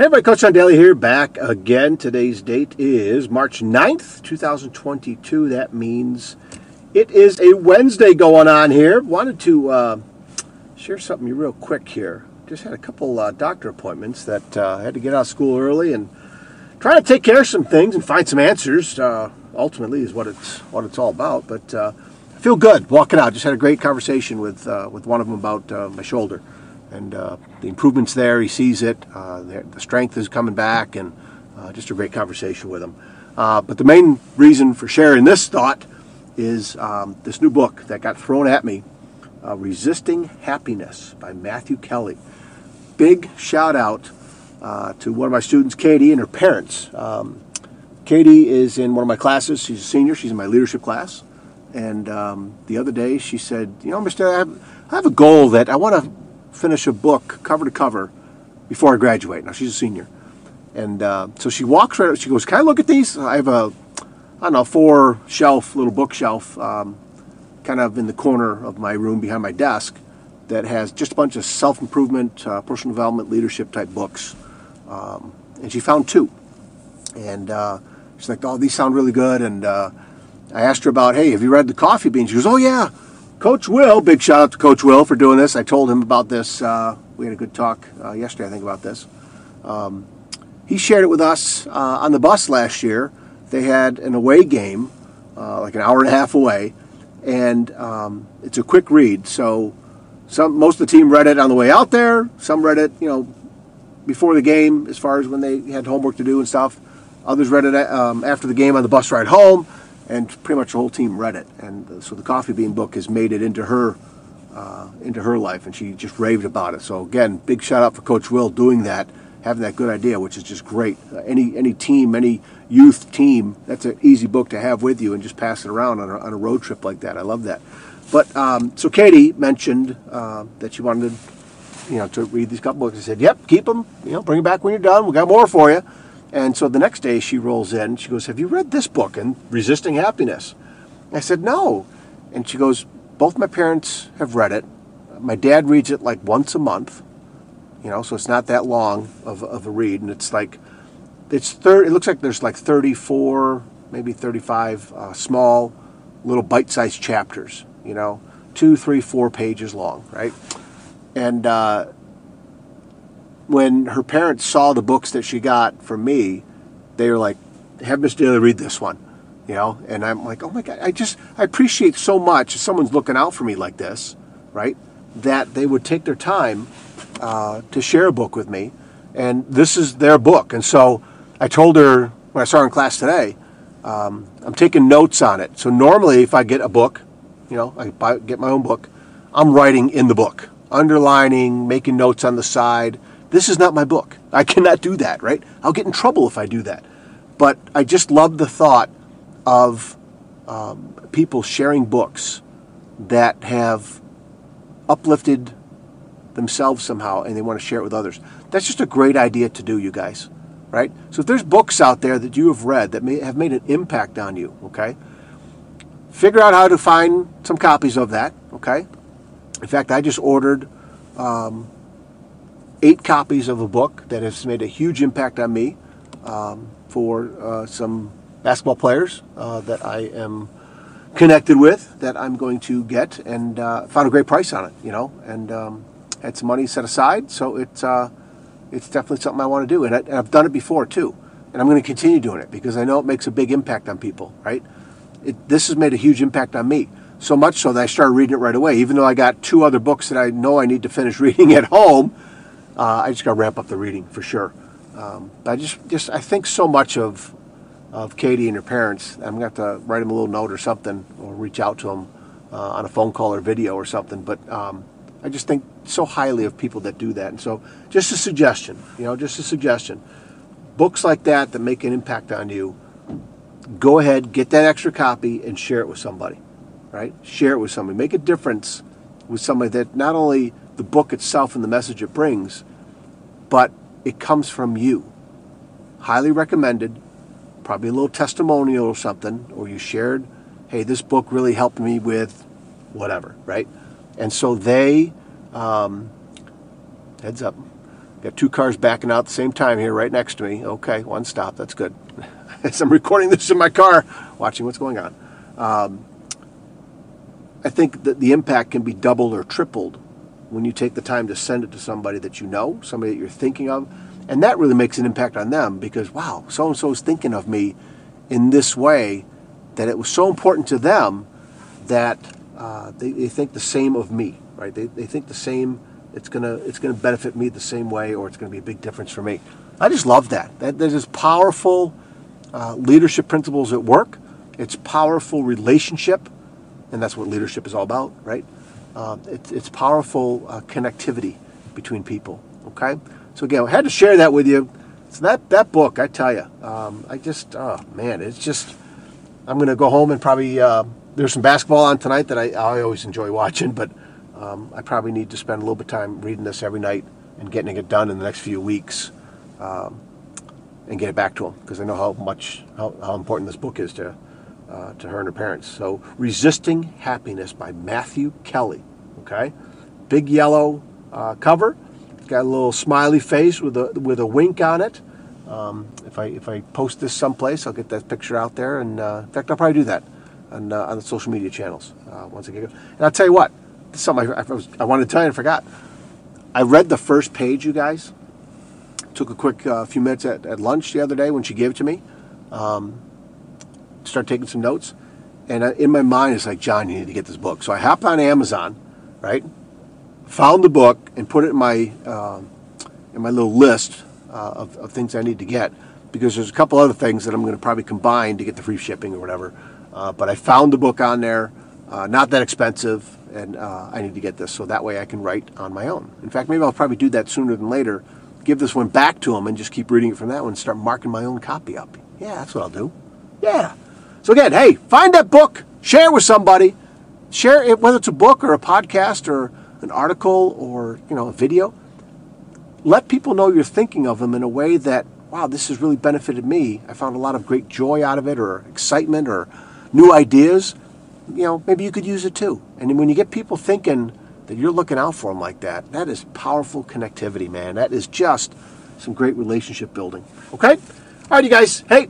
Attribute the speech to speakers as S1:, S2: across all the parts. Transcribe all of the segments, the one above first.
S1: Hey everybody, Coach John Daly here, back again. Today's date is March 9th, 2022. That means it is a Wednesday going on here. Wanted to uh, share something real quick here. Just had a couple uh, doctor appointments that uh, had to get out of school early and try to take care of some things and find some answers. Uh, ultimately, is what it's what it's all about. But uh, I feel good walking out. Just had a great conversation with uh, with one of them about my shoulder and uh, the improvements there. He sees it. Uh, the, strength is coming back, and uh, just a great conversation with him. Uh, but the main reason for sharing this thought is um, this new book that got thrown at me, uh, "Resisting Happiness" by Matthew Kelly. Big shout out uh, to one of my students, Katie, and her parents. Um, Katie is in one of my classes. She's a senior. She's in my leadership class. And um, the other day, she said, "You know, Mister, I have, I have a goal that I want to finish a book cover to cover before I graduate. Now she's a senior, and uh, so she walks right. up. She goes, "Can I look at these?" I have a, I don't know, four shelf little bookshelf, um, kind of in the corner of my room behind my desk, that has just a bunch of self improvement, uh, personal development, leadership type books. Um, and she found two, and uh, she's like, "Oh, these sound really good." And uh, I asked her about, "Hey, have you read the Coffee Bean?" She goes, "Oh yeah." Coach Will, big shout out to Coach Will for doing this. I told him about this. Uh, we had a good talk uh, yesterday, I think, about this. Um, he shared it with us uh, on the bus last year. They had an away game, uh, like an hour and a half away, and um, it's a quick read. So, some most of the team read it on the way out there. Some read it, you know, before the game, as far as when they had homework to do and stuff. Others read it um, after the game on the bus ride home and pretty much the whole team read it. And so the Coffee Bean book has made it into her uh, into her life, and she just raved about it. So again, big shout out for Coach Will doing that, having that good idea, which is just great. Uh, any any team, any youth team, that's an easy book to have with you and just pass it around on a, on a road trip like that. I love that. But um, so Katie mentioned uh, that she wanted, you know, to read these couple books. I said, "Yep, keep them. You know, bring them back when you're done. We got more for you." And so the next day she rolls in. She goes, Have you read this book, and Resisting Happiness? I said, No. And she goes, Both my parents have read it. My dad reads it like once a month, you know, so it's not that long of, of a read. And it's like, it's thir- it looks like there's like 34, maybe 35 uh, small little bite sized chapters, you know, two, three, four pages long, right? And, uh, when her parents saw the books that she got from me, they were like, "Have Miss Daly read this one," you know. And I'm like, "Oh my god!" I just I appreciate so much someone's looking out for me like this, right? That they would take their time uh, to share a book with me, and this is their book. And so I told her when I saw her in class today, um, I'm taking notes on it. So normally, if I get a book, you know, I buy, get my own book, I'm writing in the book, underlining, making notes on the side this is not my book. I cannot do that, right? I'll get in trouble if I do that. But I just love the thought of um, people sharing books that have uplifted themselves somehow and they want to share it with others. That's just a great idea to do, you guys, right? So if there's books out there that you have read that may have made an impact on you, okay, figure out how to find some copies of that, okay? In fact, I just ordered um, eight copies of a book that has made a huge impact on me um, for uh, some basketball players uh, that I am connected with that I'm going to get and uh, found a great price on it, you know, and um, had some money set aside. So it's, uh, it's definitely something I want to do. And, I, have done it before too. And I'm going to continue doing it because I know it makes a big impact on people, right? It, this has made a huge impact on me. So much so that I started reading it right away, even though I got two other books that I know I need to finish reading at home uh, I just got to ramp up the reading for sure. Um, but I just, just I think so much of of Katie and her parents. I'm gonna have to write them a little note or something, or reach out to them uh, on a phone call or video or something. But um, I just think so highly of people that do that. And so, just a suggestion, you know, just a suggestion. Books like that that make an impact on you, go ahead, get that extra copy, and share it with somebody. Right? Share it with somebody. Make a difference with somebody that not only the book itself and the message it brings, but it comes from you. Highly recommended, probably a little testimonial or something, or you shared, hey, this book really helped me with whatever, right? And so they, um, heads up, Got two cars backing out at the same time here, right next to me. Okay, one stop. That's good. As I'm recording this in my car, watching what's going on. Um, I think that the impact can be doubled or tripled when you take the time to send it to somebody that you know, somebody that you're thinking of, and that really makes an impact on them because wow, so and so is thinking of me in this way that it was so important to them that uh, they, they think the same of me, right? They, they think the same. It's gonna it's gonna benefit me the same way, or it's gonna be a big difference for me. I just love that. that there's this powerful uh, leadership principles at work. It's powerful relationship, and that's what leadership is all about, right? Uh, it's, it's powerful uh, connectivity between people. Okay, so again, I had to share that with you. So that that book, I tell you, um, I just oh man, it's just. I'm gonna go home and probably uh, there's some basketball on tonight that I, I always enjoy watching, but um, I probably need to spend a little bit of time reading this every night and getting it done in the next few weeks, um, and get it back to them because I know how much how, how important this book is to uh, to her and her parents. So, Resisting Happiness by Matthew Kelly. Okay, big yellow uh, cover, got a little smiley face with a with a wink on it. Um, if I if I post this someplace, I'll get that picture out there, and uh, in fact, I'll probably do that on, uh, on the social media channels uh, once I get it. And I'll tell you what, this is something I, I, was, I wanted to tell you and forgot. I read the first page, you guys. Took a quick uh, few minutes at, at lunch the other day when she gave it to me. Um, start taking some notes, and in my mind, it's like, John, you need to get this book. So I hopped on Amazon, right? Found the book and put it in my uh, in my little list uh, of, of things I need to get because there's a couple other things that I'm going to probably combine to get the free shipping or whatever. Uh, but I found the book on there, uh, not that expensive, and uh, I need to get this so that way I can write on my own. In fact, maybe I'll probably do that sooner than later. Give this one back to him and just keep reading it from that one and start marking my own copy up. Yeah, that's what I'll do. Yeah. So again, hey, find that book, share with somebody, share it whether it's a book or a podcast or an article or you know a video. Let people know you're thinking of them in a way that wow, this has really benefited me. I found a lot of great joy out of it, or excitement, or new ideas, you know, maybe you could use it too. And when you get people thinking that you're looking out for them like that, that is powerful connectivity, man. That is just some great relationship building. Okay? All right, you guys. Hey,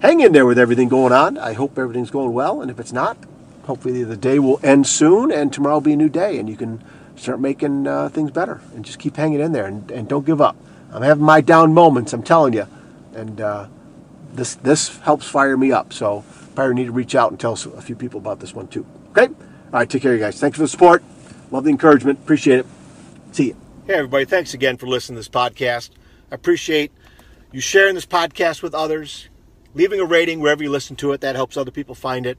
S1: hang in there with everything going on. I hope everything's going well. And if it's not, hopefully the day will end soon and tomorrow will be a new day and you can start making uh, things better and just keep hanging in there and, and don't give up. I'm having my down moments, I'm telling you. And uh, this, this helps fire me up. So, probably need to reach out and tell a few people about this one too. Okay? All right, take care, you guys. Thanks for the support. Love the encouragement. Appreciate it. See you. Hey, everybody. Thanks again for listening to this podcast. I appreciate you sharing this podcast with others, leaving a rating wherever you listen to it. That helps other people find it.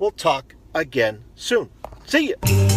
S1: We'll talk again soon. See you.